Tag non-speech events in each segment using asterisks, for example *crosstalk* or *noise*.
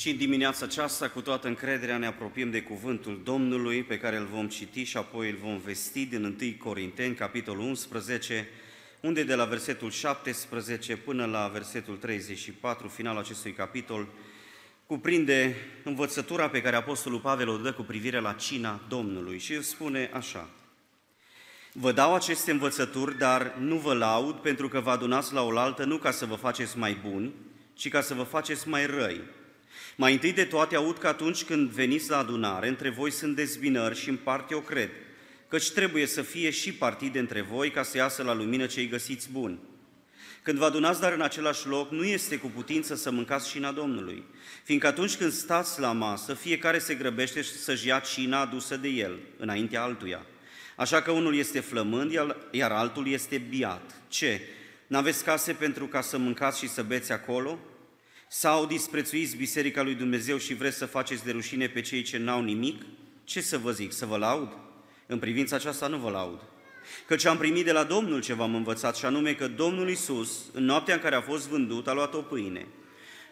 Și în dimineața aceasta, cu toată încrederea, ne apropiem de cuvântul Domnului pe care îl vom citi și apoi îl vom vesti din 1 Corinteni, capitolul 11, unde de la versetul 17 până la versetul 34, finalul acestui capitol, cuprinde învățătura pe care Apostolul Pavel o dă cu privire la cina Domnului și îl spune așa. Vă dau aceste învățături, dar nu vă laud pentru că vă adunați la oaltă nu ca să vă faceți mai buni, ci ca să vă faceți mai răi. Mai întâi de toate aud că atunci când veniți la adunare, între voi sunt dezbinări și în parte o cred, căci trebuie să fie și partide între voi ca să iasă la lumină cei găsiți buni. Când vă adunați dar în același loc, nu este cu putință să mâncați cina Domnului, fiindcă atunci când stați la masă, fiecare se grăbește să-și ia cina adusă de el, înaintea altuia. Așa că unul este flămând, iar altul este biat. Ce? N-aveți case pentru ca să mâncați și să beți acolo? Sau disprețuiți Biserica lui Dumnezeu și vreți să faceți de rușine pe cei ce n-au nimic? Ce să vă zic, să vă laud? În privința aceasta nu vă laud. Căci am primit de la Domnul ce v-am învățat, și anume că Domnul Isus, în noaptea în care a fost vândut, a luat o pâine.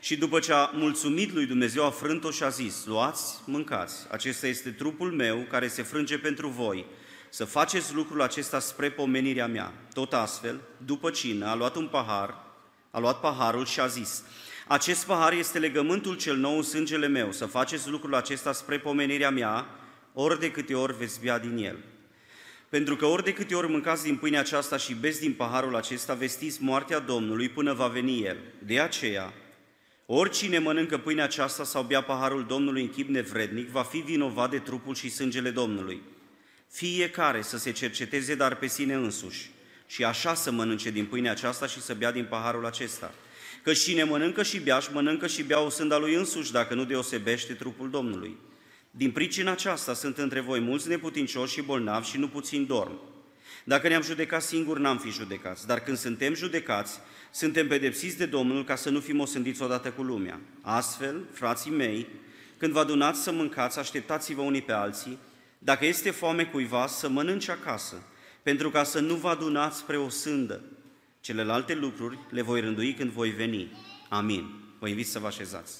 Și după ce a mulțumit lui Dumnezeu, a frânt-o și a zis, luați, mâncați, acesta este trupul meu care se frânge pentru voi, să faceți lucrul acesta spre pomenirea mea. Tot astfel, după cină, a luat un pahar, a luat paharul și a zis, acest pahar este legământul cel nou în sângele meu, să faceți lucrul acesta spre pomenirea mea, ori de câte ori veți bea din el. Pentru că ori de câte ori mâncați din pâinea aceasta și beți din paharul acesta, vestiți moartea Domnului până va veni El. De aceea, oricine mănâncă pâinea aceasta sau bea paharul Domnului în chip nevrednic, va fi vinovat de trupul și sângele Domnului. Fiecare să se cerceteze, dar pe sine însuși, și așa să mănânce din pâinea aceasta și să bea din paharul acesta. Că cine mănâncă și bea, și mănâncă și bea o sânda lui însuși, dacă nu deosebește trupul Domnului. Din pricina aceasta sunt între voi mulți neputincioși și bolnavi și nu puțin dorm. Dacă ne-am judecat singuri, n-am fi judecați, dar când suntem judecați, suntem pedepsiți de Domnul ca să nu fim osândiți odată cu lumea. Astfel, frații mei, când vă adunați să mâncați, așteptați-vă unii pe alții, dacă este foame cuiva, să mănânce acasă, pentru ca să nu vă adunați spre o sândă. Celelalte lucruri le voi rândui când voi veni. Amin. Vă invit să vă așezați.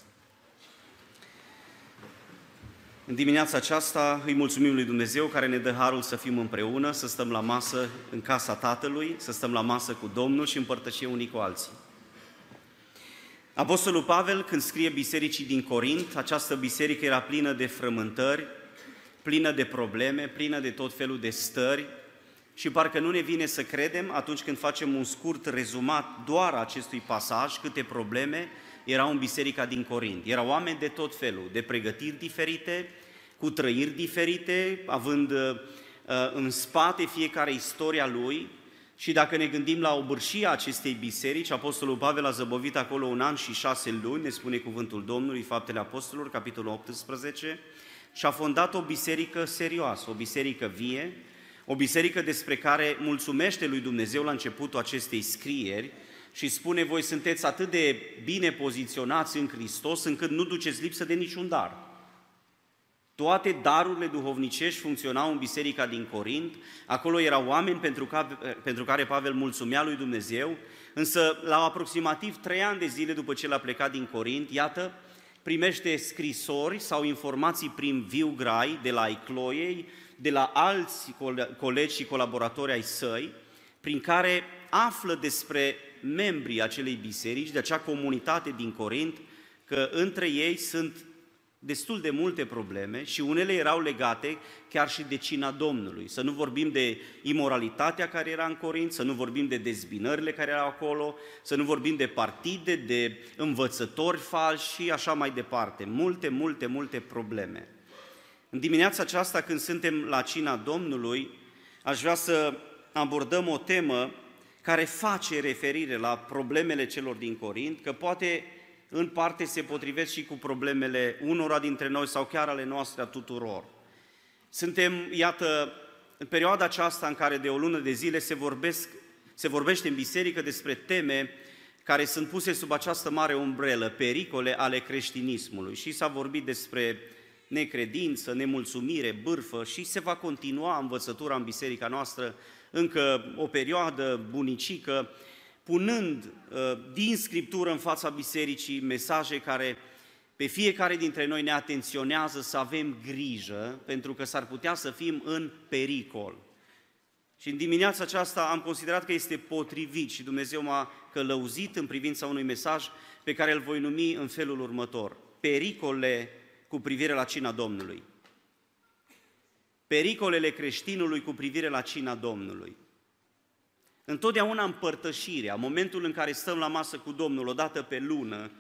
În dimineața aceasta îi mulțumim lui Dumnezeu care ne dă harul să fim împreună, să stăm la masă în casa Tatălui, să stăm la masă cu Domnul și împărtășim unii cu alții. Apostolul Pavel, când scrie bisericii din Corint, această biserică era plină de frământări, plină de probleme, plină de tot felul de stări și parcă nu ne vine să credem atunci când facem un scurt rezumat doar acestui pasaj, câte probleme erau în biserica din Corint. Erau oameni de tot felul, de pregătiri diferite, cu trăiri diferite, având uh, în spate fiecare istoria lui, și dacă ne gândim la obârșia acestei biserici, Apostolul Pavel a zăbovit acolo un an și șase luni, ne spune cuvântul Domnului, Faptele Apostolilor, capitolul 18, și a fondat o biserică serioasă, o biserică vie, o biserică despre care mulțumește lui Dumnezeu la începutul acestei scrieri și spune, voi sunteți atât de bine poziționați în Hristos încât nu duceți lipsă de niciun dar. Toate darurile duhovnicești funcționau în biserica din Corint, acolo erau oameni pentru care, pentru care Pavel mulțumea lui Dumnezeu, însă la aproximativ trei ani de zile după ce l-a plecat din Corint, iată, primește scrisori sau informații prin viu grai de la Icloiei, de la alți colegi și colaboratori ai săi, prin care află despre membrii acelei biserici, de acea comunitate din Corint, că între ei sunt destul de multe probleme și unele erau legate chiar și de cina Domnului. Să nu vorbim de imoralitatea care era în Corint, să nu vorbim de dezbinările care erau acolo, să nu vorbim de partide, de învățători falși și așa mai departe. Multe, multe, multe probleme. În dimineața aceasta, când suntem la cina Domnului, aș vrea să abordăm o temă care face referire la problemele celor din Corint, că poate în parte se potrivesc și cu problemele unora dintre noi sau chiar ale noastre a tuturor. Suntem, iată, în perioada aceasta în care de o lună de zile se, vorbesc, se vorbește în biserică despre teme care sunt puse sub această mare umbrelă, pericole ale creștinismului. Și s-a vorbit despre necredință, nemulțumire, bârfă și se va continua învățătura în biserica noastră încă o perioadă bunicică, punând uh, din Scriptură în fața bisericii mesaje care pe fiecare dintre noi ne atenționează să avem grijă, pentru că s-ar putea să fim în pericol. Și în dimineața aceasta am considerat că este potrivit și Dumnezeu m-a călăuzit în privința unui mesaj pe care îl voi numi în felul următor. Pericole cu privire la cina Domnului. Pericolele creștinului cu privire la cina Domnului. Întotdeauna împărtășirea, momentul în care stăm la masă cu Domnul, o dată pe lună,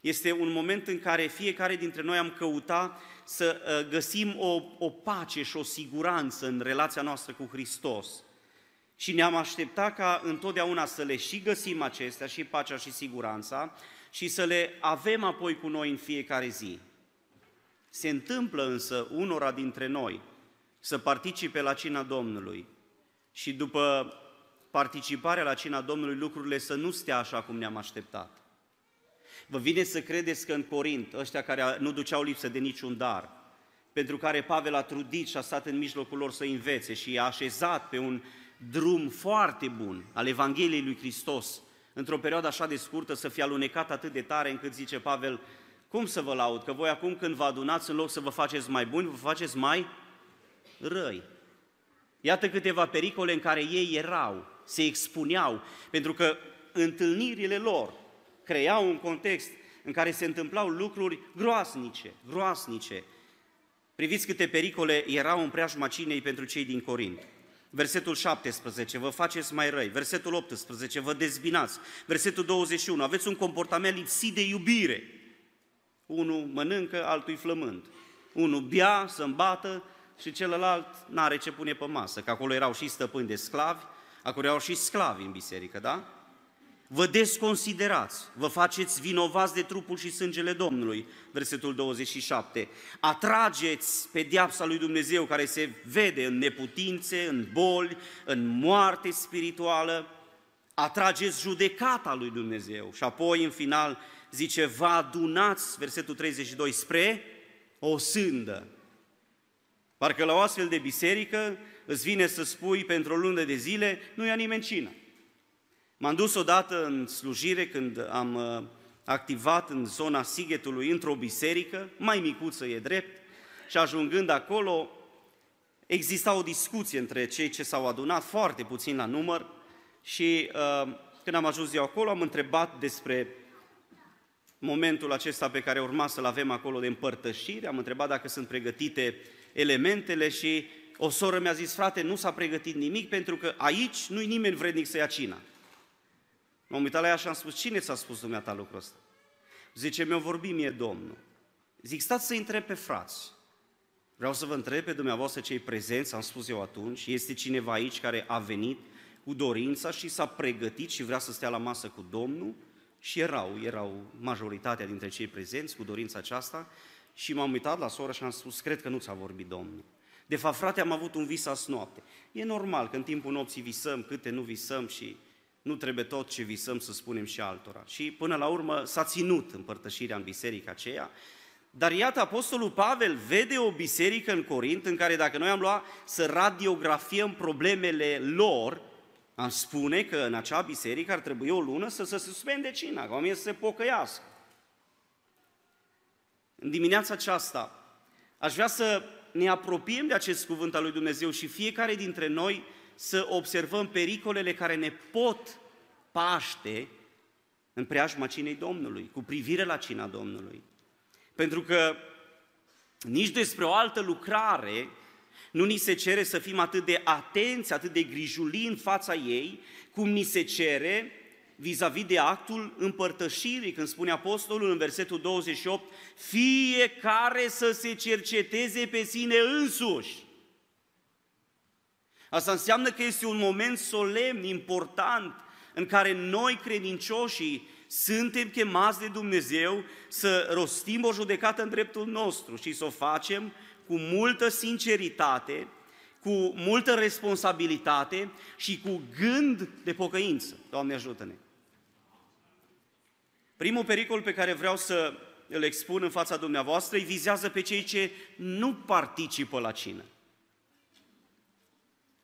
este un moment în care fiecare dintre noi am căutat să uh, găsim o, o pace și o siguranță în relația noastră cu Hristos. Și ne-am așteptat ca întotdeauna să le și găsim acestea, și pacea și siguranța, și să le avem apoi cu noi în fiecare zi. Se întâmplă însă unora dintre noi să participe la cina Domnului și după participarea la cina Domnului lucrurile să nu stea așa cum ne-am așteptat. Vă vine să credeți că în Corint, ăștia care nu duceau lipsă de niciun dar, pentru care Pavel a trudit și a stat în mijlocul lor să învețe și i-a așezat pe un drum foarte bun al Evangheliei lui Hristos, într-o perioadă așa de scurtă, să fie alunecat atât de tare încât zice Pavel, cum să vă laud? Că voi acum când vă adunați, în loc să vă faceți mai buni, vă faceți mai răi. Iată câteva pericole în care ei erau, se expuneau, pentru că întâlnirile lor creau un context în care se întâmplau lucruri groasnice, groasnice. Priviți câte pericole erau în preajma cinei pentru cei din Corint. Versetul 17, vă faceți mai răi. Versetul 18, vă dezbinați. Versetul 21, aveți un comportament lipsit de iubire. Unul mănâncă, altul flămând. Unul bea, să îmbată și celălalt n-are ce pune pe masă, că acolo erau și stăpâni de sclavi, acolo erau și sclavi în biserică, da? vă desconsiderați, vă faceți vinovați de trupul și sângele Domnului, versetul 27. Atrageți pe diapsa lui Dumnezeu care se vede în neputințe, în boli, în moarte spirituală, atrageți judecata lui Dumnezeu și apoi în final zice, vă adunați, versetul 32, spre o sândă. Parcă la o astfel de biserică îți vine să spui pentru o lună de zile, nu ia nimeni cină. M-am dus odată în slujire când am uh, activat în zona Sighetului într-o biserică, mai micuță e drept, și ajungând acolo, exista o discuție între cei ce s-au adunat, foarte puțin la număr, și uh, când am ajuns eu acolo, am întrebat despre momentul acesta pe care urma să-l avem acolo de împărtășire, am întrebat dacă sunt pregătite elementele și o soră mi-a zis, frate, nu s-a pregătit nimic pentru că aici nu-i nimeni vrednic să ia cina. M-am uitat la ea și am spus, cine ți-a spus dumneata lucrul ăsta? Zice, mi-a vorbit mie Domnul. Zic, stați să întreb pe frați. Vreau să vă întreb pe dumneavoastră cei prezenți, am spus eu atunci, este cineva aici care a venit cu dorința și s-a pregătit și vrea să stea la masă cu Domnul? Și erau, erau majoritatea dintre cei prezenți cu dorința aceasta și m-am uitat la soră și am spus, cred că nu ți-a vorbit Domnul. De fapt, frate, am avut un vis azi noapte. E normal că în timpul nopții visăm, câte nu visăm și nu trebuie tot ce visăm să spunem și altora. Și până la urmă s-a ținut împărtășirea în biserica aceea, dar iată, Apostolul Pavel vede o biserică în Corint în care dacă noi am luat să radiografiem problemele lor, am spune că în acea biserică ar trebui o lună să se suspende cina, ca oamenii să se pocăiască. În dimineața aceasta aș vrea să ne apropiem de acest cuvânt al lui Dumnezeu și fiecare dintre noi să observăm pericolele care ne pot paște în preajma cinei Domnului, cu privire la cina Domnului. Pentru că nici despre o altă lucrare nu ni se cere să fim atât de atenți, atât de grijuli în fața ei, cum ni se cere vis-a-vis de actul împărtășirii, când spune Apostolul în versetul 28, fiecare să se cerceteze pe sine însuși. Asta înseamnă că este un moment solemn, important, în care noi, credincioșii, suntem chemați de Dumnezeu să rostim o judecată în dreptul nostru și să o facem cu multă sinceritate, cu multă responsabilitate și cu gând de pocăință. Doamne ajută-ne! Primul pericol pe care vreau să îl expun în fața dumneavoastră îi vizează pe cei ce nu participă la cină.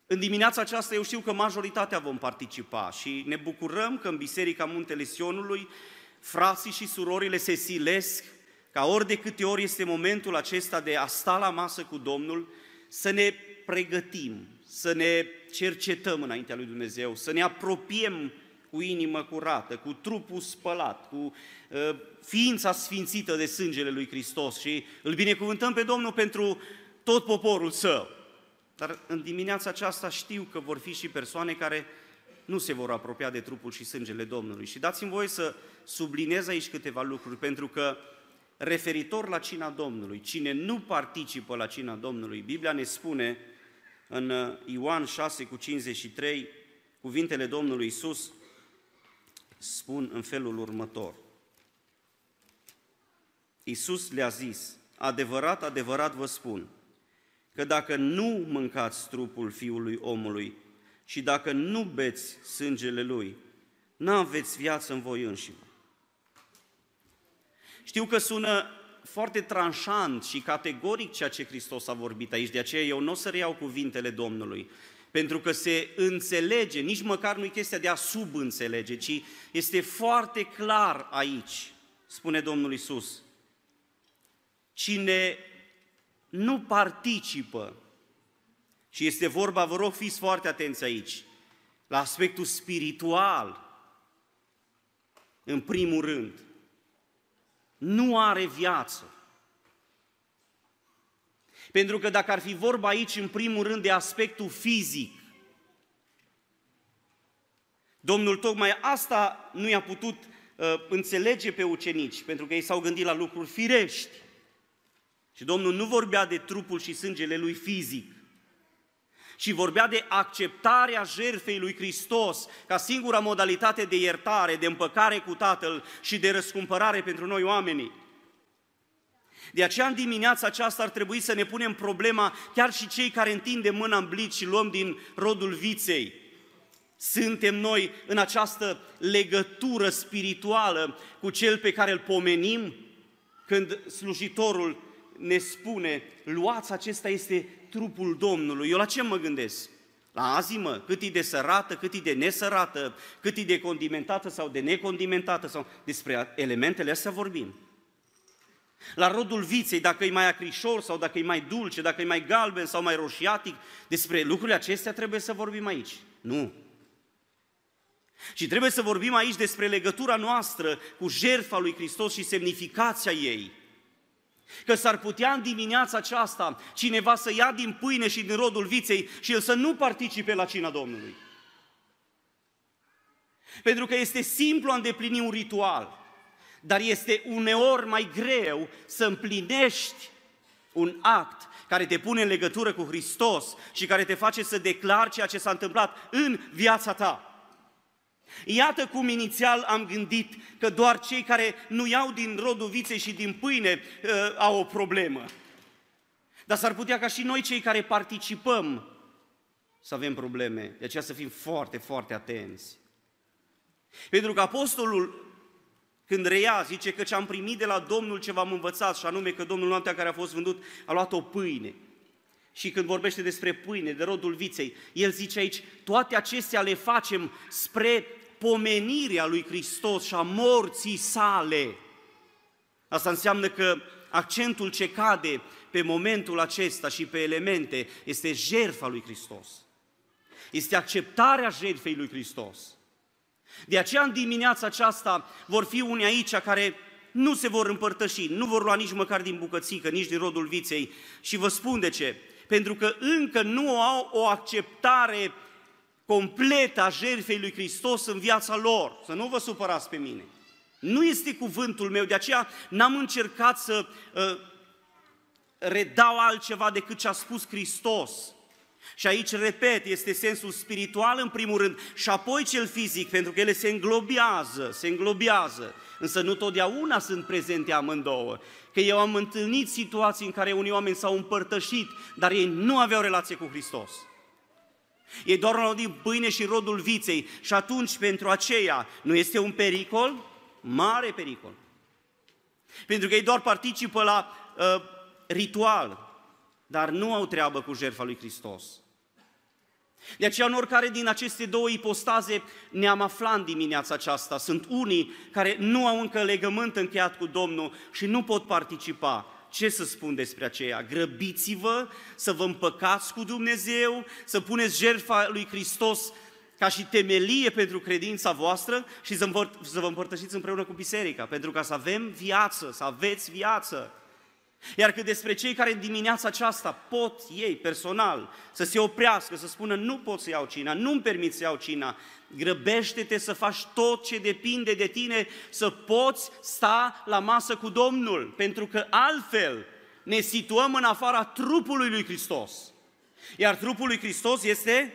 În dimineața aceasta eu știu că majoritatea vom participa și ne bucurăm că în Biserica Muntele Sionului frații și surorile se silesc ca ori de câte ori este momentul acesta de a sta la masă cu Domnul, să ne pregătim, să ne cercetăm înaintea lui Dumnezeu, să ne apropiem cu inimă curată, cu trupul spălat, cu uh, ființa sfințită de sângele lui Hristos și îl binecuvântăm pe Domnul pentru tot poporul său. Dar în dimineața aceasta știu că vor fi și persoane care nu se vor apropia de trupul și sângele Domnului. Și dați-mi voie să subliniez aici câteva lucruri, pentru că referitor la cina Domnului, cine nu participă la cina Domnului, Biblia ne spune în Ioan 6 cu 53, cuvintele Domnului Isus spun în felul următor. Isus le-a zis, adevărat, adevărat vă spun, că dacă nu mâncați trupul Fiului omului și dacă nu beți sângele Lui, n-aveți viață în voi înșivă. Știu că sună foarte tranșant și categoric ceea ce Hristos a vorbit aici, de aceea eu nu o să reiau cuvintele Domnului, pentru că se înțelege, nici măcar nu e chestia de a subînțelege, ci este foarte clar aici, spune Domnul Isus. Cine nu participă, și este vorba, vă rog, fiți foarte atenți aici, la aspectul spiritual, în primul rând, nu are viață. Pentru că dacă ar fi vorba aici, în primul rând, de aspectul fizic, Domnul tocmai asta nu i-a putut uh, înțelege pe ucenici, pentru că ei s-au gândit la lucruri firești. Și Domnul nu vorbea de trupul și sângele lui fizic, și vorbea de acceptarea jertfei lui Hristos ca singura modalitate de iertare, de împăcare cu Tatăl și de răscumpărare pentru noi oamenii. De aceea, în dimineața aceasta ar trebui să ne punem problema, chiar și cei care întindem mâna în bliț și luăm din rodul viței. Suntem noi în această legătură spirituală cu cel pe care îl pomenim când slujitorul ne spune, luați, acesta este trupul Domnului. Eu la ce mă gândesc? La azimă, cât e de sărată, cât e de nesărată, cât e de condimentată sau de necondimentată, sau despre elementele astea vorbim. La rodul viței, dacă e mai acrișor sau dacă e mai dulce, dacă e mai galben sau mai roșiatic, despre lucrurile acestea trebuie să vorbim aici. Nu. Și trebuie să vorbim aici despre legătura noastră cu jertfa lui Hristos și semnificația ei. Că s-ar putea în dimineața aceasta cineva să ia din pâine și din rodul viței și el să nu participe la cina Domnului. Pentru că este simplu a îndeplini un ritual, dar este uneori mai greu să împlinești un act care te pune în legătură cu Hristos și care te face să declari ceea ce s-a întâmplat în viața ta. Iată cum inițial am gândit că doar cei care nu iau din rodul viței și din pâine uh, au o problemă. Dar s-ar putea ca și noi cei care participăm să avem probleme. De aceea să fim foarte, foarte atenți. Pentru că apostolul, când reia, zice că ce am primit de la Domnul ce v-am învățat, și anume că Domnul noaptea care a fost vândut a luat o pâine. Și când vorbește despre pâine, de rodul viței, el zice aici, toate acestea le facem spre pomenirea lui Hristos și a morții sale. Asta înseamnă că accentul ce cade pe momentul acesta și pe elemente este jertfa lui Hristos. Este acceptarea jertfei lui Hristos. De aceea în dimineața aceasta vor fi unii aici care nu se vor împărtăși, nu vor lua nici măcar din bucățică, nici din rodul viței. Și vă spun de ce. Pentru că încă nu au o acceptare completă a jertfei lui Hristos în viața lor. Să nu vă supărați pe mine. Nu este cuvântul meu, de aceea n-am încercat să uh, redau altceva decât ce a spus Hristos. Și aici, repet, este sensul spiritual în primul rând și apoi cel fizic, pentru că ele se înglobează, se înglobează. Însă nu totdeauna sunt prezente amândouă. Că eu am întâlnit situații în care unii oameni s-au împărtășit, dar ei nu aveau relație cu Hristos. Ei doar au din pâine și rodul viței și atunci pentru aceea nu este un pericol? Mare pericol. Pentru că ei doar participă la uh, ritual, dar nu au treabă cu jertfa lui Hristos. De aceea, în oricare din aceste două ipostaze ne-am aflat în dimineața aceasta. Sunt unii care nu au încă legământ încheiat cu Domnul și nu pot participa. Ce să spun despre aceea? Grăbiți-vă să vă împăcați cu Dumnezeu, să puneți jertfa lui Hristos ca și temelie pentru credința voastră și să vă împărtășiți împreună cu biserica, pentru ca să avem viață, să aveți viață. Iar cât despre cei care în dimineața aceasta pot ei personal să se oprească, să spună nu pot să iau cina, nu-mi permit să iau cina, grăbește-te să faci tot ce depinde de tine, să poți sta la masă cu Domnul, pentru că altfel ne situăm în afara trupului lui Hristos. Iar trupul lui Hristos este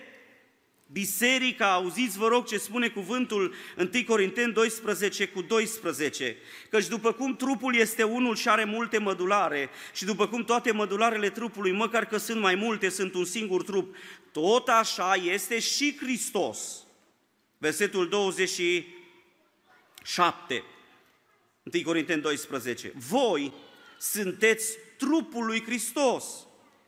Biserica, auziți vă rog ce spune cuvântul 1 Corinteni 12 cu 12, căci după cum trupul este unul și are multe mădulare și după cum toate mădularele trupului, măcar că sunt mai multe, sunt un singur trup, tot așa este și Hristos. Versetul 27, 1 Corinteni 12, voi sunteți trupul lui Hristos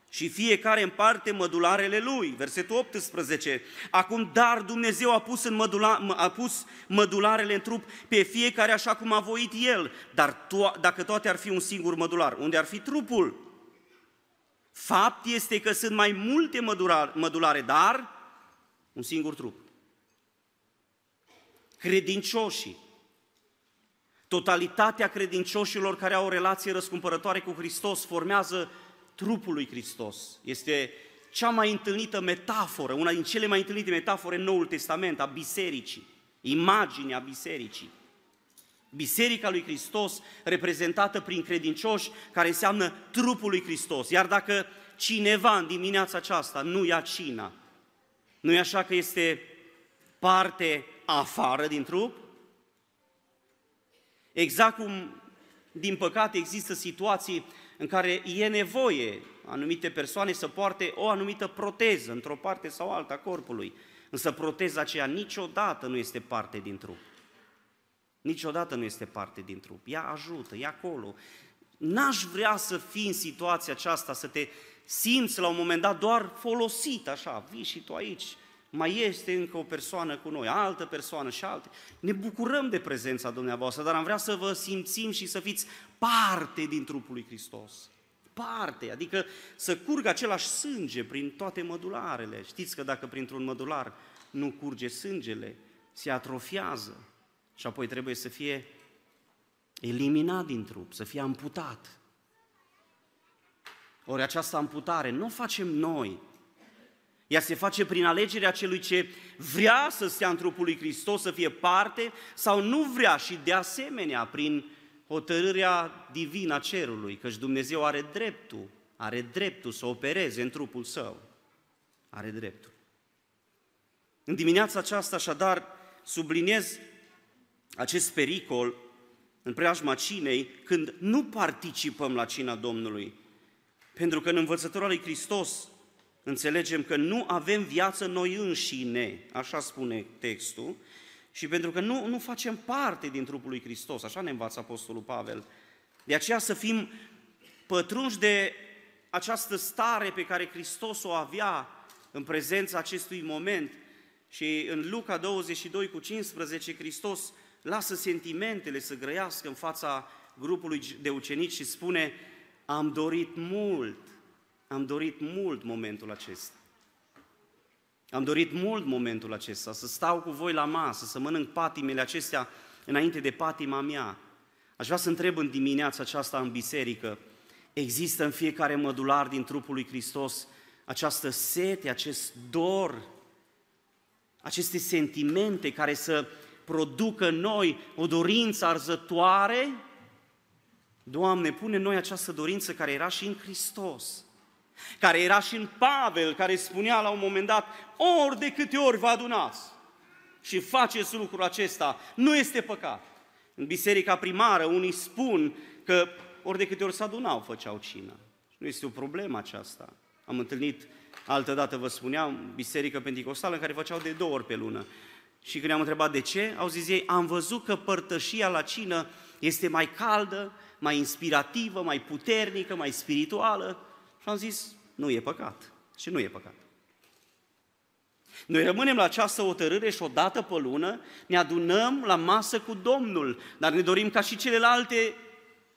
și fiecare în parte mădularele lui. Versetul 18. Acum, dar Dumnezeu a pus, în mădula, a pus mădularele în trup pe fiecare așa cum a voit El. Dar to- dacă toate ar fi un singur mădular, unde ar fi trupul? Fapt este că sunt mai multe mădulare, dar un singur trup. Credincioșii, totalitatea credincioșilor care au o relație răscumpărătoare cu Hristos formează trupul lui Hristos. Este cea mai întâlnită metaforă, una din cele mai întâlnite metafore în Noul Testament a bisericii, imaginea bisericii. Biserica lui Hristos reprezentată prin credincioși care înseamnă trupul lui Hristos. Iar dacă cineva în dimineața aceasta nu ia cina, nu e așa că este parte afară din trup? Exact cum, din păcate, există situații în care e nevoie anumite persoane să poarte o anumită proteză într-o parte sau alta a corpului. Însă proteza aceea niciodată nu este parte din trup. Niciodată nu este parte din trup. Ea ajută, e acolo. N-aș vrea să fii în situația aceasta, să te simți la un moment dat doar folosit așa, vii și tu aici, mai este încă o persoană cu noi, altă persoană și alte. Ne bucurăm de prezența dumneavoastră, dar am vrea să vă simțim și să fiți parte din trupul lui Hristos. Parte, adică să curgă același sânge prin toate mădularele. Știți că dacă printr-un mădular nu curge sângele, se atrofiază și apoi trebuie să fie eliminat din trup, să fie amputat. Ori această amputare nu o facem noi, ea se face prin alegerea celui ce vrea să stea în trupul lui Hristos, să fie parte sau nu vrea și de asemenea prin hotărârea divină a cerului, căci Dumnezeu are dreptul, are dreptul să opereze în trupul său. Are dreptul. În dimineața aceasta, așadar, subliniez acest pericol în preajma cinei când nu participăm la cina Domnului. Pentru că în învățătura lui Hristos înțelegem că nu avem viață noi înșine, așa spune textul, și pentru că nu, nu facem parte din trupul lui Hristos, așa ne învață Apostolul Pavel. De aceea să fim pătrunși de această stare pe care Hristos o avea în prezența acestui moment. Și în Luca 22 cu 15, Hristos lasă sentimentele să grăiască în fața grupului de ucenici și spune, am dorit mult am dorit mult momentul acesta. Am dorit mult momentul acesta, să stau cu voi la masă, să mănânc patimele acestea înainte de patima mea. Aș vrea să întreb în dimineața aceasta în biserică, există în fiecare mădular din trupul lui Hristos această sete, acest dor, aceste sentimente care să producă în noi o dorință arzătoare? Doamne, pune în noi această dorință care era și în Hristos care era și în Pavel, care spunea la un moment dat, ori de câte ori vă adunați și faceți lucrul acesta, nu este păcat. În biserica primară, unii spun că ori de câte ori se adunau, făceau cină. Nu este o problemă aceasta. Am întâlnit, altă dată vă spuneam, biserică pentecostală în care făceau de două ori pe lună. Și când am întrebat de ce, au zis ei, am văzut că părtășia la cină este mai caldă, mai inspirativă, mai puternică, mai spirituală și am zis, nu e păcat. Și nu e păcat. Noi rămânem la această hotărâre și odată pe lună ne adunăm la masă cu Domnul, dar ne dorim ca și celelalte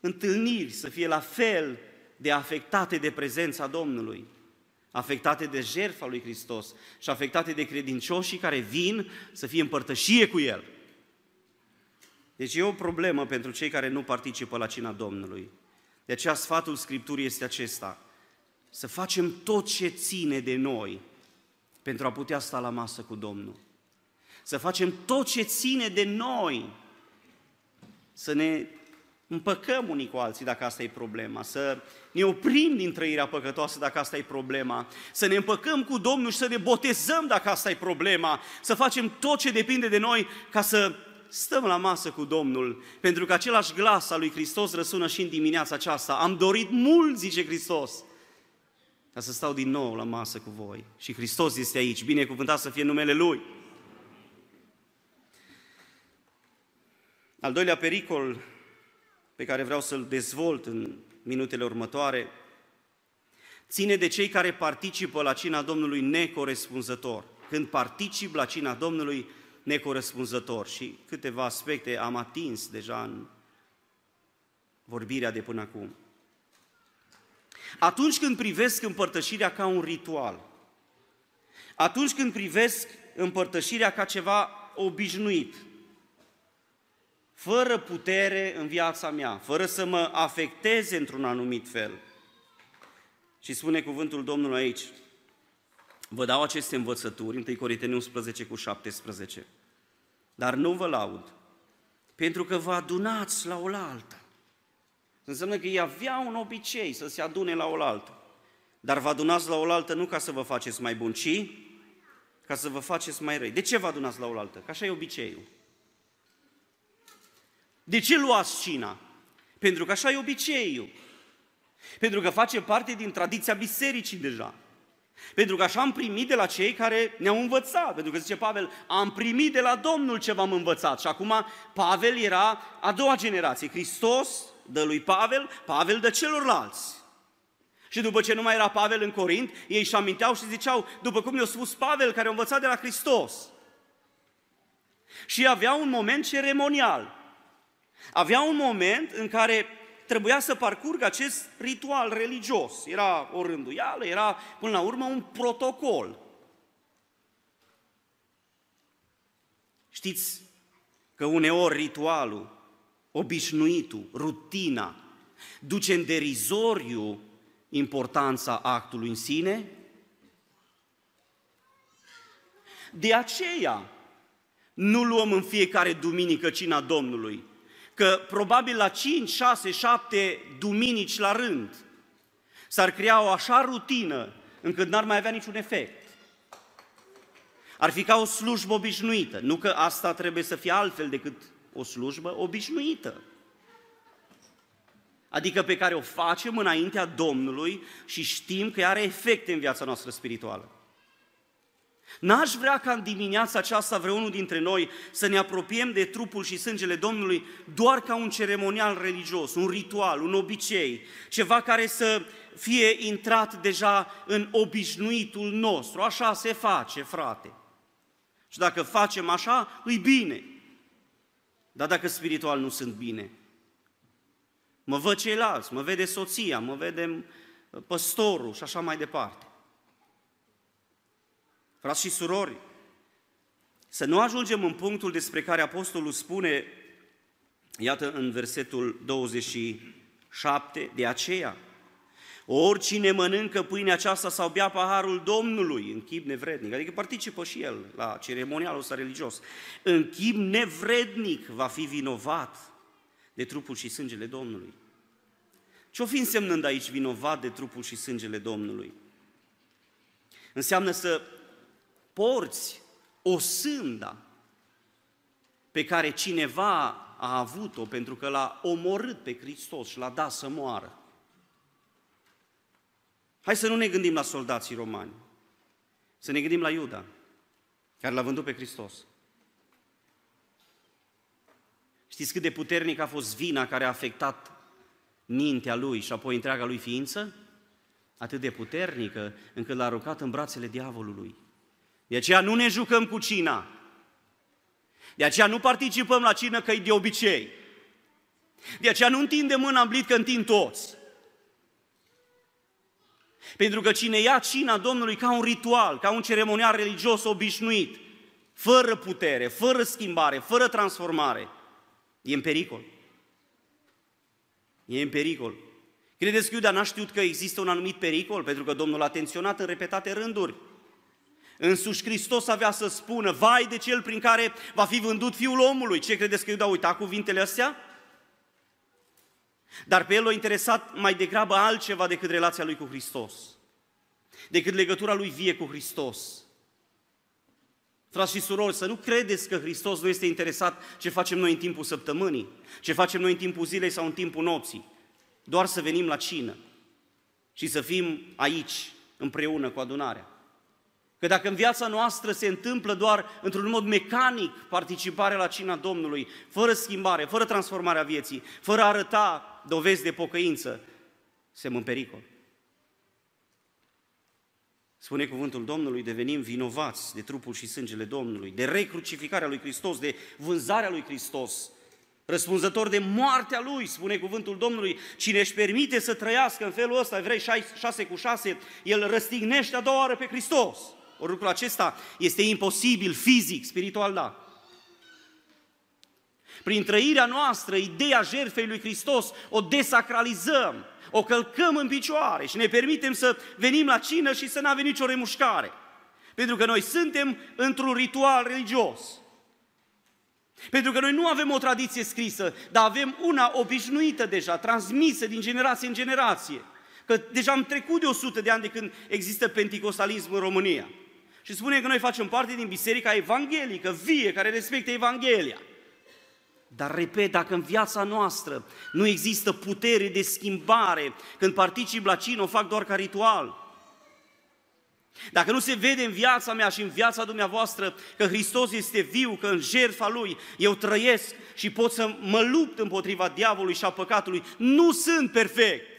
întâlniri să fie la fel de afectate de prezența Domnului, afectate de jertfa lui Hristos și afectate de credincioșii care vin să fie împărtășie cu El. Deci e o problemă pentru cei care nu participă la cina Domnului. De aceea sfatul Scripturii este acesta, să facem tot ce ține de noi pentru a putea sta la masă cu Domnul. Să facem tot ce ține de noi, să ne împăcăm unii cu alții dacă asta e problema, să ne oprim din trăirea păcătoasă dacă asta e problema, să ne împăcăm cu Domnul și să ne botezăm dacă asta e problema, să facem tot ce depinde de noi ca să stăm la masă cu Domnul, pentru că același glas al lui Hristos răsună și în dimineața aceasta. Am dorit mult, zice Hristos, ca să stau din nou la masă cu voi. Și Hristos este aici, binecuvântat să fie numele Lui. Al doilea pericol pe care vreau să-l dezvolt în minutele următoare, ține de cei care participă la cina Domnului necorespunzător. Când particip la cina Domnului necorespunzător și câteva aspecte am atins deja în vorbirea de până acum. Atunci când privesc împărtășirea ca un ritual, atunci când privesc împărtășirea ca ceva obișnuit, fără putere în viața mea, fără să mă afecteze într-un anumit fel. Și spune cuvântul Domnului aici, vă dau aceste învățături, 1 Corinteni 11 cu 17, dar nu vă laud, pentru că vă adunați la oaltă. Înseamnă că ei aveau un obicei să se adune la oaltă. Dar vă adunați la oaltă nu ca să vă faceți mai buni, ci ca să vă faceți mai răi. De ce vă adunați la oaltă? Că așa e obiceiul. De ce luați cina? Pentru că așa e obiceiul. Pentru că face parte din tradiția bisericii deja. Pentru că așa am primit de la cei care ne-au învățat. Pentru că zice Pavel, am primit de la Domnul ce v-am învățat. Și acum Pavel era a doua generație. Hristos dă lui Pavel, Pavel dă celorlalți. Și după ce nu mai era Pavel în Corint, ei își aminteau și ziceau, după cum ne-a spus Pavel, care a învățat de la Hristos. Și avea un moment ceremonial. Avea un moment în care trebuia să parcurgă acest ritual religios. Era o rânduială, era până la urmă un protocol. Știți că uneori ritualul, obișnuitul, rutina, duce în derizoriu importanța actului în sine? De aceea nu luăm în fiecare duminică cina Domnului, că probabil la 5, 6, 7 duminici la rând s-ar crea o așa rutină încât n-ar mai avea niciun efect. Ar fi ca o slujbă obișnuită. Nu că asta trebuie să fie altfel decât o slujbă obișnuită. Adică pe care o facem înaintea Domnului și știm că are efecte în viața noastră spirituală. N-aș vrea ca în dimineața aceasta vreunul dintre noi să ne apropiem de trupul și sângele Domnului doar ca un ceremonial religios, un ritual, un obicei, ceva care să fie intrat deja în obișnuitul nostru. Așa se face, frate. Și dacă facem așa, îi bine. Dar dacă spiritual nu sunt bine, mă văd ceilalți, mă vede soția, mă vede păstorul și așa mai departe. Frați și surori, să nu ajungem în punctul despre care Apostolul spune, iată în versetul 27, de aceea, oricine mănâncă pâinea aceasta sau bea paharul Domnului în chip nevrednic, adică participă și el la ceremonialul ăsta religios, în chip nevrednic va fi vinovat de trupul și sângele Domnului. Ce-o fi însemnând aici vinovat de trupul și sângele Domnului? Înseamnă să porți o sânda pe care cineva a avut-o pentru că l-a omorât pe Hristos și l-a dat să moară. Hai să nu ne gândim la soldații romani, să ne gândim la Iuda, care l-a vândut pe Hristos. Știți cât de puternic a fost vina care a afectat mintea lui și apoi întreaga lui ființă? Atât de puternică încât l-a aruncat în brațele diavolului. De aceea nu ne jucăm cu cina. De aceea nu participăm la cină că e de obicei. De aceea nu întindem mâna în blit că întind toți. Pentru că cine ia cina Domnului ca un ritual, ca un ceremonial religios obișnuit, fără putere, fără schimbare, fără transformare, e în pericol. E în pericol. Credeți că Iuda n-a știut că există un anumit pericol? Pentru că Domnul a atenționat în repetate rânduri. Însuși Hristos avea să spună, vai de cel prin care va fi vândut Fiul omului. Ce credeți că Iuda a uitat cuvintele astea? Dar pe el l-a interesat mai degrabă altceva decât relația lui cu Hristos, decât legătura lui vie cu Hristos. Frați și surori, să nu credeți că Hristos nu este interesat ce facem noi în timpul săptămânii, ce facem noi în timpul zilei sau în timpul nopții, doar să venim la cină și să fim aici, împreună cu adunarea. Că dacă în viața noastră se întâmplă doar într-un mod mecanic participarea la cina Domnului, fără schimbare, fără transformarea vieții, fără a arăta dovezi de pocăință, se în pericol. Spune cuvântul Domnului, devenim vinovați de trupul și sângele Domnului, de recrucificarea lui Hristos, de vânzarea lui Hristos, răspunzător de moartea lui, spune cuvântul Domnului, cine își permite să trăiască în felul ăsta, vrei 6 cu 6, el răstignește a doua oară pe Hristos. Ori lucrul acesta este imposibil, fizic, spiritual, da. Prin trăirea noastră, ideea jertfei lui Hristos o desacralizăm, o călcăm în picioare și ne permitem să venim la cină și să nu avem nicio remușcare. Pentru că noi suntem într-un ritual religios. Pentru că noi nu avem o tradiție scrisă, dar avem una obișnuită deja, transmisă din generație în generație. Că deja am trecut de 100 de ani de când există penticostalism în România. Și spune că noi facem parte din biserica evanghelică, vie, care respectă Evanghelia. Dar, repet, dacă în viața noastră nu există putere de schimbare, când particip la cină, o fac doar ca ritual, dacă nu se vede în viața mea și în viața dumneavoastră că Hristos este viu, că în jertfa Lui eu trăiesc și pot să mă lupt împotriva diavolului și a păcatului, nu sunt perfect.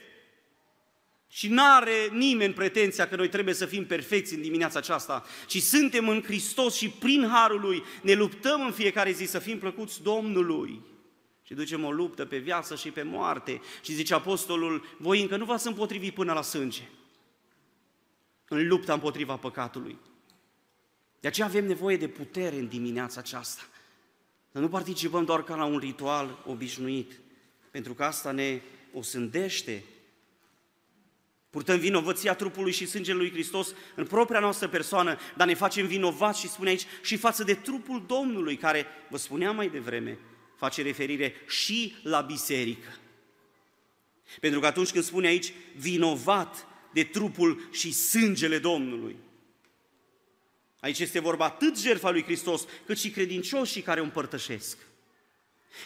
Și nu are nimeni pretenția că noi trebuie să fim perfecți în dimineața aceasta, ci suntem în Hristos și prin Harul Lui ne luptăm în fiecare zi să fim plăcuți Domnului. Și ducem o luptă pe viață și pe moarte. Și zice apostolul, voi încă nu v-ați împotrivit până la sânge. În lupta împotriva păcatului. De aceea avem nevoie de putere în dimineața aceasta. Să nu participăm doar ca la un ritual obișnuit, pentru că asta ne osândește Purtăm vinovăția trupului și sângele lui Hristos în propria noastră persoană, dar ne facem vinovați și spune aici și față de trupul Domnului, care, vă spuneam mai devreme, face referire și la biserică. Pentru că atunci când spune aici vinovat de trupul și sângele Domnului, aici este vorba atât jertfa lui Hristos, cât și credincioșii care o împărtășesc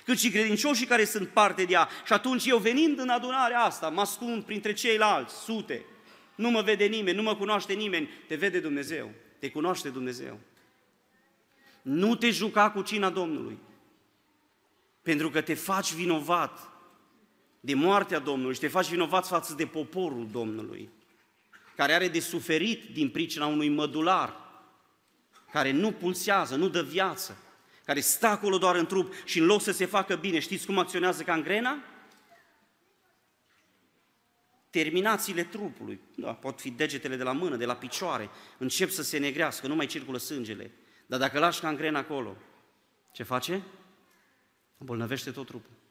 cât și credincioșii care sunt parte de ea. Și atunci eu venind în adunarea asta, mă ascund printre ceilalți, sute, nu mă vede nimeni, nu mă cunoaște nimeni, te vede Dumnezeu, te cunoaște Dumnezeu. Nu te juca cu cina Domnului, pentru că te faci vinovat de moartea Domnului și te faci vinovat față de poporul Domnului, care are de suferit din pricina unui mădular, care nu pulsează, nu dă viață care stă acolo doar în trup și în loc să se facă bine, știți cum acționează gangrena? Terminațiile trupului, da, pot fi degetele de la mână, de la picioare, încep să se negrească, nu mai circulă sângele. Dar dacă lași gangrena acolo, ce face? Îmbolnăvește tot trupul.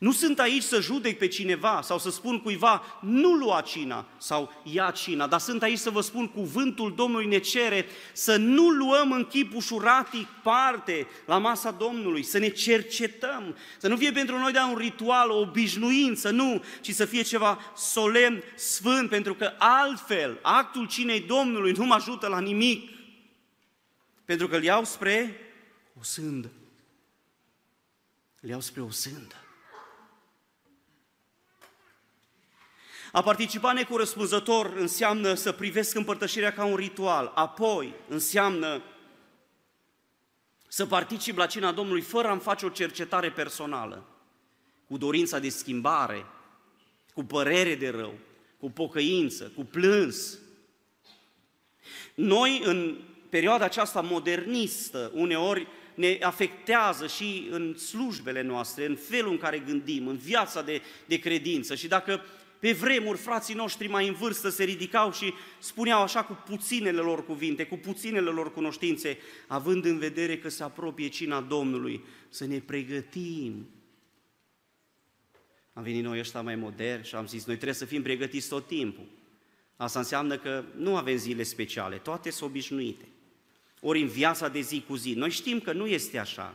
Nu sunt aici să judec pe cineva sau să spun cuiva nu lua cina sau ia cina, dar sunt aici să vă spun cuvântul Domnului ne cere să nu luăm în chip ușuratic parte la masa Domnului, să ne cercetăm, să nu fie pentru noi de un ritual, o obișnuință, nu, ci să fie ceva solemn, sfânt, pentru că altfel actul cinei Domnului nu mă ajută la nimic, pentru că îl iau spre o sândă. Îl iau spre o sândă. A participa necorespunzător înseamnă să privesc împărtășirea ca un ritual, apoi înseamnă să particip la cina Domnului fără a-mi face o cercetare personală, cu dorința de schimbare, cu părere de rău, cu pocăință, cu plâns. Noi, în perioada aceasta modernistă, uneori ne afectează și în slujbele noastre, în felul în care gândim, în viața de, de credință. Și dacă pe vremuri frații noștri mai în vârstă se ridicau și spuneau așa cu puținele lor cuvinte, cu puținele lor cunoștințe, având în vedere că se apropie cina Domnului, să ne pregătim. Am venit noi ăștia mai moderni și am zis, noi trebuie să fim pregătiți tot timpul. Asta înseamnă că nu avem zile speciale, toate sunt obișnuite. Ori în viața de zi cu zi. Noi știm că nu este așa.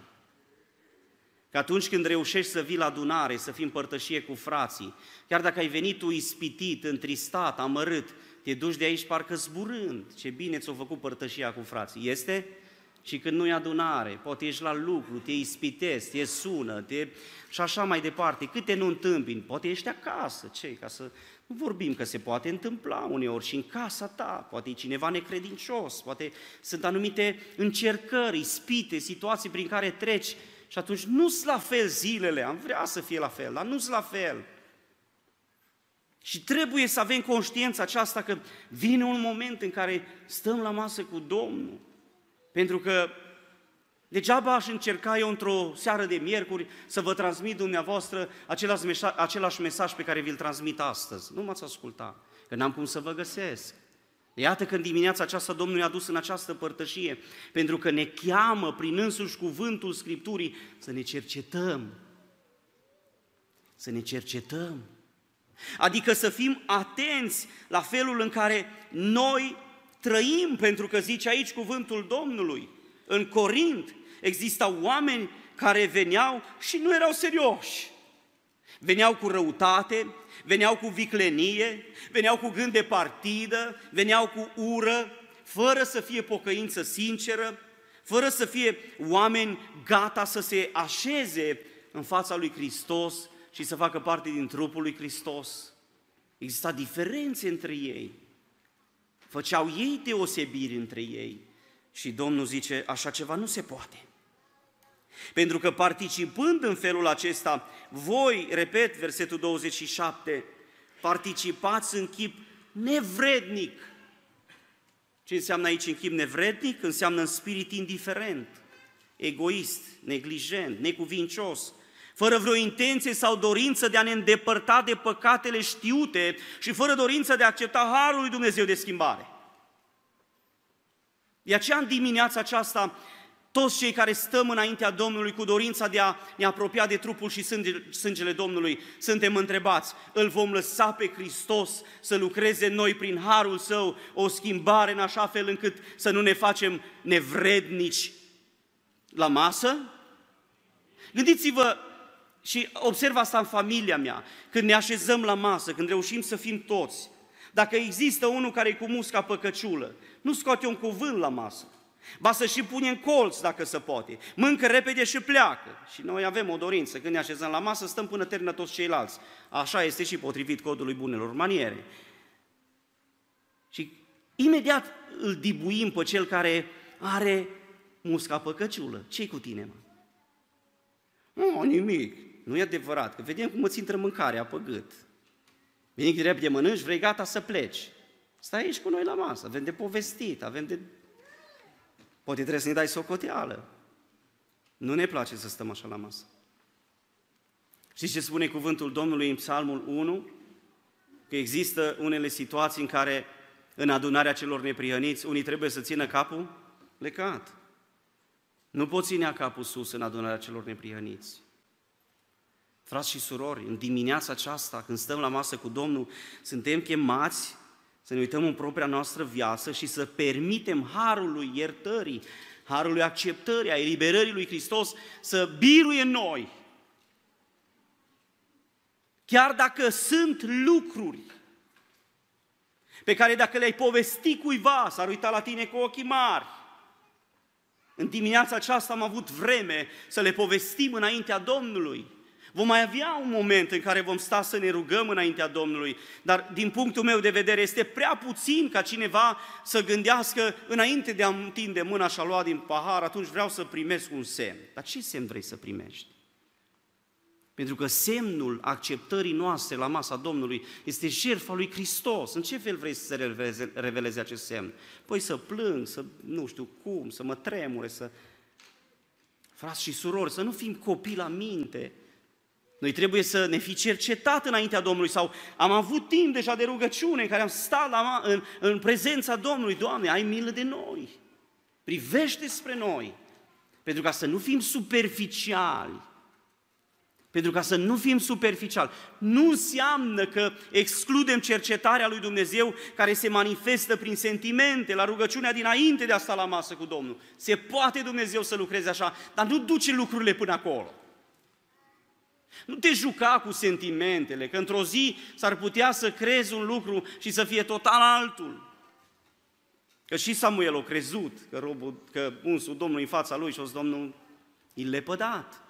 Că atunci când reușești să vii la adunare, să fii împărtășie cu frații, chiar dacă ai venit tu ispitit, întristat, amărât, te duci de aici parcă zburând. Ce bine ți-o făcut părtășia cu frații. Este? Și când nu e adunare, poate ești la lucru, te ispitezi, te sună, te... și așa mai departe. Câte nu întâmpini, poate ești acasă, ce ca să nu vorbim că se poate întâmpla uneori și în casa ta, poate e cineva necredincios, poate sunt anumite încercări, spite, situații prin care treci și atunci nu sunt la fel zilele, am vrea să fie la fel, dar nu sunt la fel. Și trebuie să avem conștiința aceasta că vine un moment în care stăm la masă cu Domnul. Pentru că Degeaba aș încerca eu într-o seară de miercuri să vă transmit dumneavoastră același mesaj, același mesaj pe care vi-l transmit astăzi. Nu m-ați ascultat, că n-am cum să vă găsesc. Iată că în dimineața aceasta Domnul ne-a dus în această părtășie, pentru că ne cheamă prin însuși cuvântul Scripturii să ne cercetăm. Să ne cercetăm. Adică să fim atenți la felul în care noi trăim, pentru că zice aici cuvântul Domnului. În Corint existau oameni care veneau și nu erau serioși. Veneau cu răutate, veneau cu viclenie, veneau cu gând de partidă, veneau cu ură, fără să fie pocăință sinceră, fără să fie oameni gata să se așeze în fața lui Hristos și să facă parte din trupul lui Hristos. Exista diferențe între ei. Făceau ei deosebiri între ei. Și Domnul zice, așa ceva nu se poate. Pentru că participând în felul acesta, voi, repet, versetul 27, participați în chip nevrednic. Ce înseamnă aici în chip nevrednic? Înseamnă în spirit indiferent, egoist, neglijent, necuvincios, fără vreo intenție sau dorință de a ne îndepărta de păcatele știute și fără dorință de a accepta Harul lui Dumnezeu de schimbare. De aceea în dimineața aceasta, toți cei care stăm înaintea Domnului cu dorința de a ne apropia de trupul și sângele Domnului, suntem întrebați, îl vom lăsa pe Hristos să lucreze noi prin harul său o schimbare în așa fel încât să nu ne facem nevrednici la masă? Gândiți-vă și observ asta în familia mea, când ne așezăm la masă, când reușim să fim toți, dacă există unul care e cu musca păcăciulă, nu scoate un cuvânt la masă. Ba să și pune în colț dacă se poate. Mâncă repede și pleacă. Și noi avem o dorință, când ne așezăm la masă, stăm până termină toți ceilalți. Așa este și potrivit codului bunelor maniere. Și imediat îl dibuim pe cel care are musca păcăciulă. ce cu tine, mă? Nu, nimic. Nu e adevărat, că vedem cum îți intră mâncarea pe gât. Vine drept de mănânci, vrei gata să pleci. Stai aici cu noi la masă, avem de povestit, avem de... Poate trebuie să ne dai socoteală. Nu ne place să stăm așa la masă. Știți ce spune cuvântul Domnului în Psalmul 1? Că există unele situații în care în adunarea celor neprihăniți, unii trebuie să țină capul plecat. Nu poți ține capul sus în adunarea celor neprihăniți. Frați și surori, în dimineața aceasta, când stăm la masă cu Domnul, suntem chemați să ne uităm în propria noastră viață și să permitem harului iertării, harului acceptării, a eliberării lui Hristos să biruie în noi. Chiar dacă sunt lucruri pe care dacă le-ai povesti cuiva, s-ar uita la tine cu ochii mari. În dimineața aceasta am avut vreme să le povestim înaintea Domnului. Vom mai avea un moment în care vom sta să ne rugăm înaintea Domnului, dar din punctul meu de vedere este prea puțin ca cineva să gândească înainte de a întinde mâna și a lua din pahar, atunci vreau să primesc un semn. Dar ce semn vrei să primești? Pentru că semnul acceptării noastre la masa Domnului este jertfa lui Hristos. În ce fel vrei să se reveleze, reveleze acest semn? Păi să plâng, să nu știu cum, să mă tremure, să... Frați și surori, să nu fim copii la minte. Noi trebuie să ne fi cercetat înaintea Domnului sau am avut timp deja de rugăciune în care am stat la, în, în prezența Domnului. Doamne, ai milă de noi. Privește spre noi. Pentru ca să nu fim superficiali, pentru ca să nu fim superficiali. Nu înseamnă că excludem cercetarea lui Dumnezeu care se manifestă prin sentimente, la rugăciunea dinainte de a sta la masă cu Domnul. Se poate Dumnezeu să lucreze așa, dar nu duce lucrurile până acolo. Nu te juca cu sentimentele, că într-o zi s-ar putea să crezi un lucru și să fie total altul. Că și Samuel a crezut că, robul, că unsul Domnului în fața lui și o Domnul îi lepădat.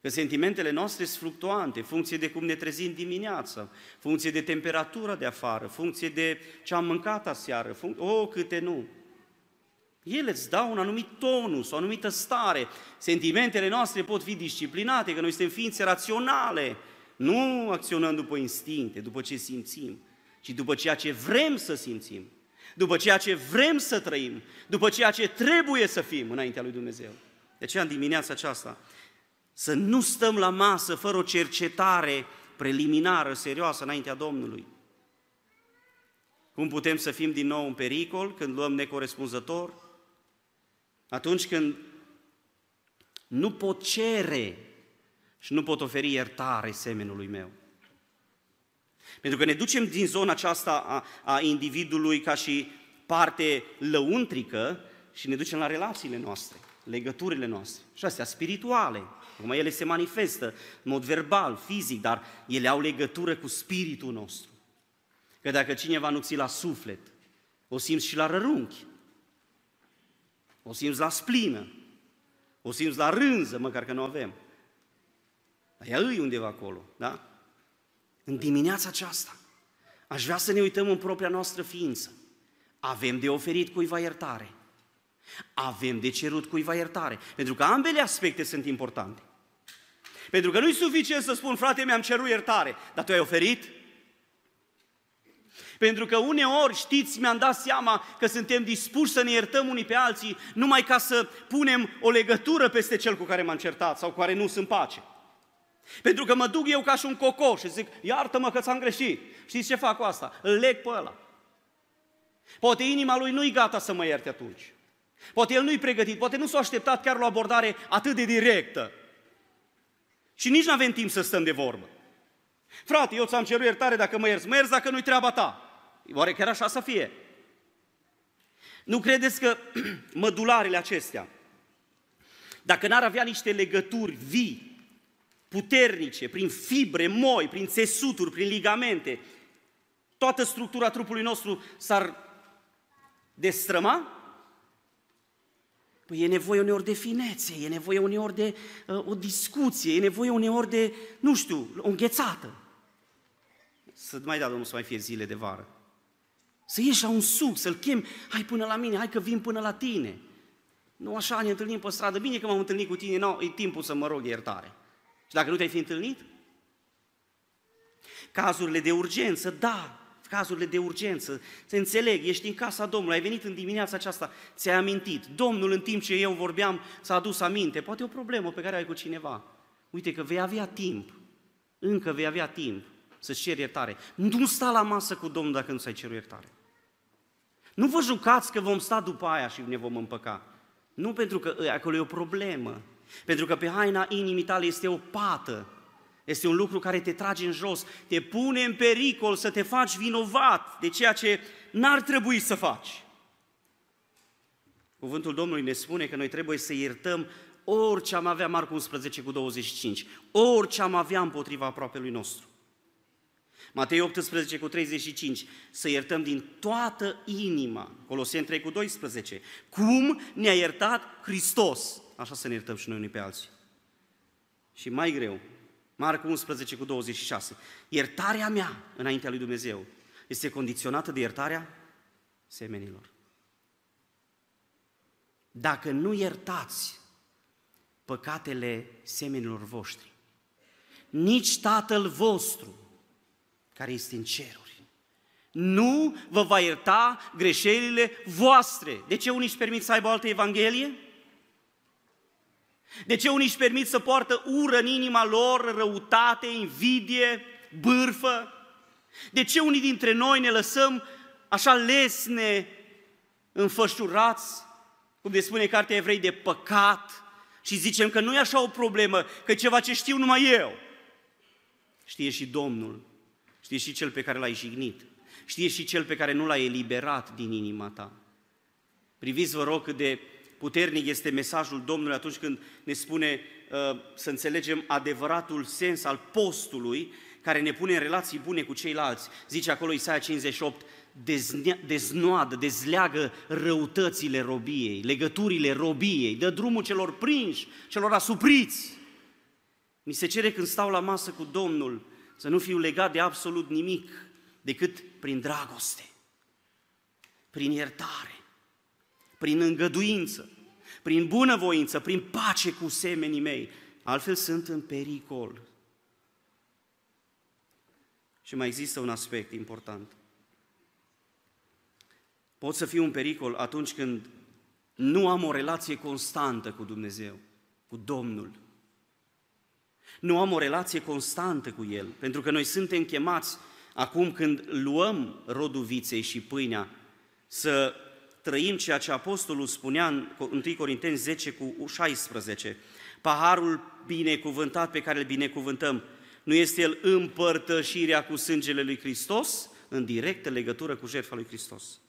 Că sentimentele noastre sunt fluctuante, funcție de cum ne trezim dimineața, funcție de temperatura de afară, funcție de ce am mâncat aseară, func- o, oh, câte nu. Ele îți dau un anumit tonus, o anumită stare. Sentimentele noastre pot fi disciplinate, că noi suntem ființe raționale. Nu acționăm după instincte, după ce simțim, ci după ceea ce vrem să simțim, după ceea ce vrem să trăim, după ceea ce trebuie să fim înaintea lui Dumnezeu. De aceea, în dimineața aceasta, să nu stăm la masă fără o cercetare preliminară, serioasă, înaintea Domnului. Cum putem să fim din nou în pericol când luăm necorespunzător? Atunci când nu pot cere și nu pot oferi iertare semenului meu. Pentru că ne ducem din zona aceasta a, a individului ca și parte lăuntrică și ne ducem la relațiile noastre, legăturile noastre, și astea spirituale. Acum ele se manifestă în mod verbal, fizic, dar ele au legătură cu spiritul nostru. Că dacă cineva nu ți la suflet, o simți și la rărunchi, o simți la splină, o simți la rânză, măcar că nu avem. Dar ea îi undeva acolo, da? În dimineața aceasta, aș vrea să ne uităm în propria noastră ființă. Avem de oferit cuiva iertare. Avem de cerut cuiva iertare. Pentru că ambele aspecte sunt importante. Pentru că nu-i suficient să spun, frate, mi-am cerut iertare, dar tu ai oferit? Pentru că uneori, știți, mi-am dat seama că suntem dispuși să ne iertăm unii pe alții numai ca să punem o legătură peste cel cu care m-am certat sau cu care nu sunt pace. Pentru că mă duc eu ca și un cocoș și zic, iartă-mă că ți-am greșit. Știți ce fac cu asta? Îl leg pe ăla. Poate inima lui nu-i gata să mă ierte atunci. Poate el nu-i pregătit, poate nu s-a așteptat chiar la o abordare atât de directă. Și nici nu avem timp să stăm de vorbă. Frate, eu ți-am cerut iertare dacă mă ierți, mă ierți dacă nu-i treaba ta. Oare chiar așa să fie? Nu credeți că *clears throat* mădularele acestea, dacă n-ar avea niște legături vii, puternice, prin fibre moi, prin țesuturi, prin ligamente, toată structura trupului nostru s-ar destrăma? Păi e nevoie uneori de finețe, e nevoie uneori de uh, o discuție, e nevoie uneori de, nu știu, o înghețată. Să mai da Domnul să mai fie zile de vară. Să ieși la un suc, să-l chem, hai până la mine, hai că vin până la tine. Nu așa ne întâlnim pe stradă, bine că m-am întâlnit cu tine, nu, e timpul să mă rog iertare. Și dacă nu te-ai fi întâlnit? Cazurile de urgență, da, cazurile de urgență, să înțeleg, ești în casa Domnului, ai venit în dimineața aceasta, ți-ai amintit, Domnul în timp ce eu vorbeam s-a adus aminte, poate o problemă pe care ai cu cineva. Uite că vei avea timp, încă vei avea timp să-ți ceri iertare. Nu sta la masă cu Domnul dacă nu ți-ai cerut iertare. Nu vă jucați că vom sta după aia și ne vom împăca. Nu pentru că acolo e o problemă, pentru că pe haina inimii tale este o pată, este un lucru care te trage în jos, te pune în pericol să te faci vinovat de ceea ce n-ar trebui să faci. Cuvântul Domnului ne spune că noi trebuie să iertăm orice am avea, Marcu 11 cu 25, orice am avea împotriva aproapelui nostru. Matei 18 cu 35, să iertăm din toată inima, Coloseni 3 cu 12, cum ne-a iertat Hristos, așa să ne iertăm și noi unii pe alții. Și mai greu, Marcu 11 cu 26, iertarea mea înaintea lui Dumnezeu este condiționată de iertarea semenilor. Dacă nu iertați păcatele semenilor voștri. Nici Tatăl vostru, care este în ceruri, nu vă va ierta greșelile voastre. De ce unii își permit să aibă o altă evanghelie? De ce unii își permit să poartă ură în inima lor, răutate, invidie, bârfă? De ce unii dintre noi ne lăsăm așa lesne, înfășurați, cum de spune Cartea Evrei, de păcat și zicem că nu e așa o problemă, că e ceva ce știu numai eu. Știe și Domnul, știe și Cel pe care l-ai jignit, știe și Cel pe care nu l-ai eliberat din inima ta. Priviți, vă rog, cât de puternic este mesajul Domnului atunci când ne spune uh, să înțelegem adevăratul sens al postului care ne pune în relații bune cu ceilalți. Zice acolo Isaia 58, deznoadă, dezleagă răutățile robiei, legăturile robiei, dă drumul celor prinși, celor asupriți. Mi se cere când stau la masă cu Domnul să nu fiu legat de absolut nimic decât prin dragoste, prin iertare, prin îngăduință, prin bunăvoință, prin pace cu semenii mei. Altfel sunt în pericol. Și mai există un aspect important. Pot să fiu un pericol atunci când nu am o relație constantă cu Dumnezeu, cu Domnul. Nu am o relație constantă cu El, pentru că noi suntem chemați acum când luăm rodul viței și pâinea să trăim ceea ce Apostolul spunea în 1 Corinteni 10 cu 16. Paharul binecuvântat pe care îl binecuvântăm, nu este el împărtășirea cu sângele lui Hristos, în directă legătură cu jertfa lui Hristos.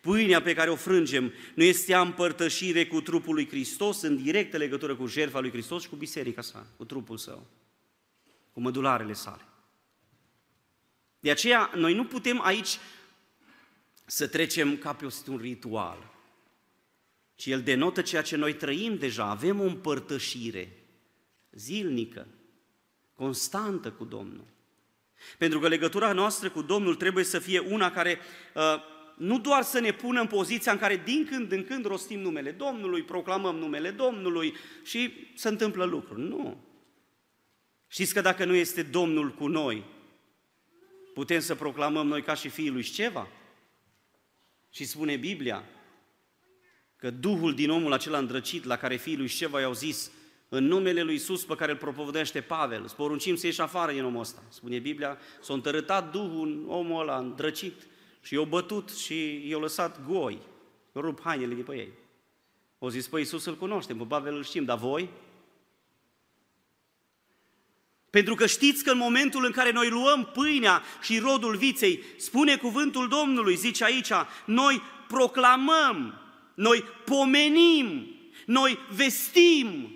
Pâinea pe care o frângem nu este împărtășire cu trupul lui Hristos, în directă legătură cu jertfa lui Hristos și cu biserica sa, cu trupul său, cu mădularele sale. De aceea, noi nu putem aici să trecem ca pe un ritual, ci el denotă ceea ce noi trăim deja. Avem o împărtășire zilnică, constantă cu Domnul. Pentru că legătura noastră cu Domnul trebuie să fie una care uh, nu doar să ne pună în poziția în care din când în când rostim numele Domnului, proclamăm numele Domnului și se întâmplă lucruri. Nu. Știți că dacă nu este Domnul cu noi, putem să proclamăm noi ca și fiii lui șceva? Și spune Biblia că Duhul din omul acela îndrăcit la care fiii lui Șeva i-au zis în numele lui Iisus pe care îl propovădește Pavel, îți poruncim să ieși afară din omul ăsta. Spune Biblia, s-a întărătat Duhul în omul ăla îndrăcit și i-au bătut și i-au lăsat goi, rup hainele de pe ei. O zis, păi Iisus îl cunoaștem, pe Pavel îl știm, dar voi? Pentru că știți că în momentul în care noi luăm pâinea și rodul viței, spune cuvântul Domnului, zice aici, noi proclamăm, noi pomenim, noi vestim.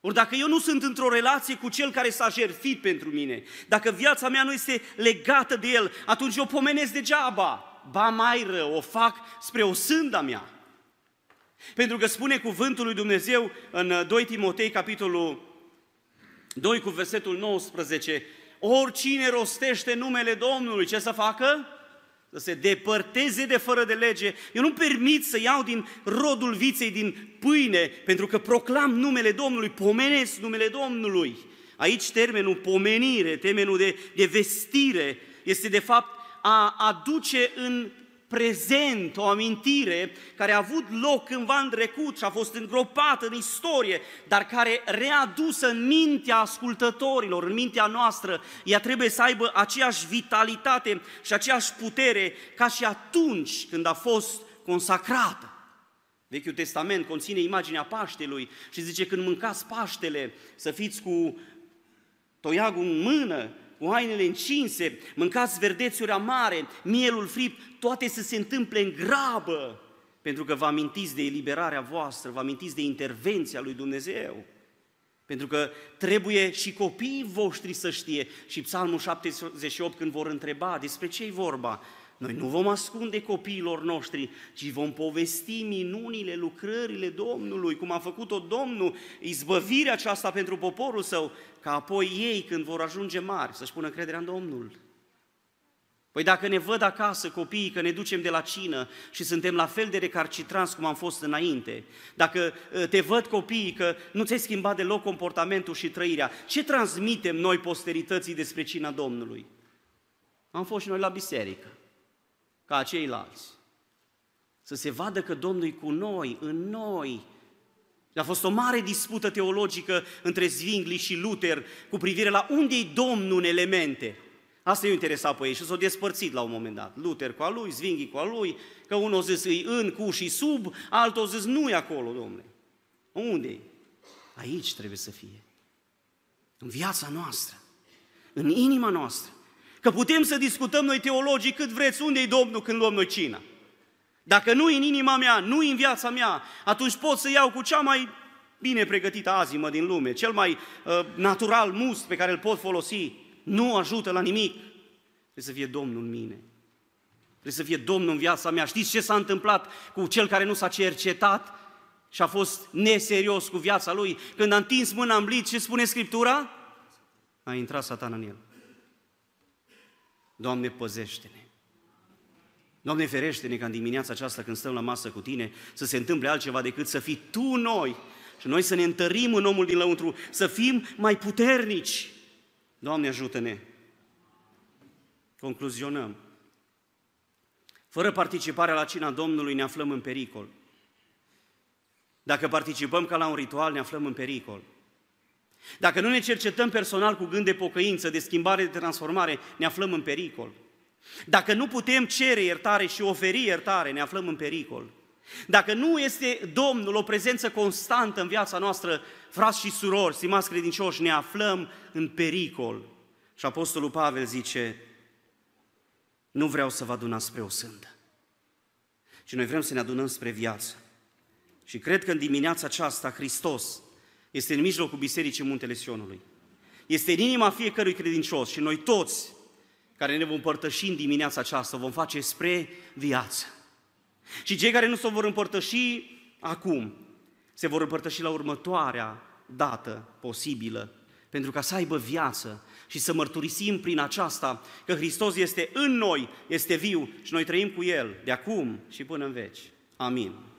Ori dacă eu nu sunt într-o relație cu Cel care s-a jertfit pentru mine, dacă viața mea nu este legată de El, atunci eu pomenesc degeaba. Ba mai rău, o fac spre o sânda mea. Pentru că spune cuvântul lui Dumnezeu în 2 Timotei, capitolul 2 cu versetul 19, oricine rostește numele Domnului, ce să facă? Să se depărteze de fără de lege. Eu nu permit să iau din rodul viței, din pâine, pentru că proclam numele Domnului, pomenesc numele Domnului. Aici termenul pomenire, termenul de, de vestire, este de fapt a aduce în prezent, o amintire care a avut loc cândva în trecut și a fost îngropată în istorie, dar care readusă în mintea ascultătorilor, în mintea noastră, ea trebuie să aibă aceeași vitalitate și aceeași putere ca și atunci când a fost consacrată. Vechiul Testament conține imaginea Paștelui și zice când mâncați Paștele să fiți cu toiagul în mână, cu hainele încinse, mâncați verdețuri amare, mielul fript, toate să se întâmple în grabă, pentru că vă amintiți de eliberarea voastră, vă amintiți de intervenția lui Dumnezeu. Pentru că trebuie și copiii voștri să știe. Și Psalmul 78, când vor întreba despre ce e vorba, noi nu vom ascunde copiilor noștri, ci vom povesti minunile, lucrările Domnului, cum a făcut-o Domnul, izbăvirea aceasta pentru poporul său, ca apoi ei, când vor ajunge mari, să-și pună crederea în Domnul. Păi dacă ne văd acasă copiii că ne ducem de la cină și suntem la fel de recarcitrans cum am fost înainte, dacă ă, te văd copiii că nu ți-ai schimbat deloc comportamentul și trăirea, ce transmitem noi posterității despre cina Domnului? Am fost și noi la biserică, ca ceilalți. Să se vadă că Domnul e cu noi, în noi. A fost o mare dispută teologică între Zwingli și Luther cu privire la unde e Domnul în elemente. Asta i-a interesat pe ei și s-au despărțit la un moment dat. Luther cu a lui, Zwingli cu a lui, că unul a zis îi în, cu și sub, altul a zis nu e acolo, domnule. Unde -i? Aici trebuie să fie. În viața noastră, în inima noastră. Că putem să discutăm noi teologii cât vreți, unde e Domnul când luăm noi cina. Dacă nu în inima mea, nu în viața mea, atunci pot să iau cu cea mai bine pregătită azimă din lume, cel mai uh, natural must pe care îl pot folosi nu ajută la nimic. Trebuie să fie Domnul în mine. Trebuie să fie Domnul în viața mea. Știți ce s-a întâmplat cu cel care nu s-a cercetat și a fost neserios cu viața lui? Când a întins mâna în bliț, ce spune Scriptura? A intrat satan în el. Doamne, păzește-ne! Doamne, ferește-ne ca în dimineața aceasta când stăm la masă cu Tine să se întâmple altceva decât să fii Tu noi și noi să ne întărim în omul din lăuntru, să fim mai puternici, Doamne ajută-ne! Concluzionăm. Fără participarea la cina Domnului ne aflăm în pericol. Dacă participăm ca la un ritual, ne aflăm în pericol. Dacă nu ne cercetăm personal cu gând de pocăință, de schimbare, de transformare, ne aflăm în pericol. Dacă nu putem cere iertare și oferi iertare, ne aflăm în pericol. Dacă nu este Domnul o prezență constantă în viața noastră, frați și surori, stimați credincioși, ne aflăm în pericol. Și Apostolul Pavel zice, nu vreau să vă adunați spre o sândă, ci noi vrem să ne adunăm spre viață. Și cred că în dimineața aceasta Hristos este în mijlocul Bisericii Muntele Sionului. Este în inima fiecărui credincios și noi toți care ne vom părtăși în dimineața aceasta vom face spre viață. Și cei care nu se vor împărtăși acum, se vor împărtăși la următoarea dată posibilă, pentru ca să aibă viață și să mărturisim prin aceasta că Hristos este în noi, este viu și noi trăim cu El de acum și până în veci. Amin.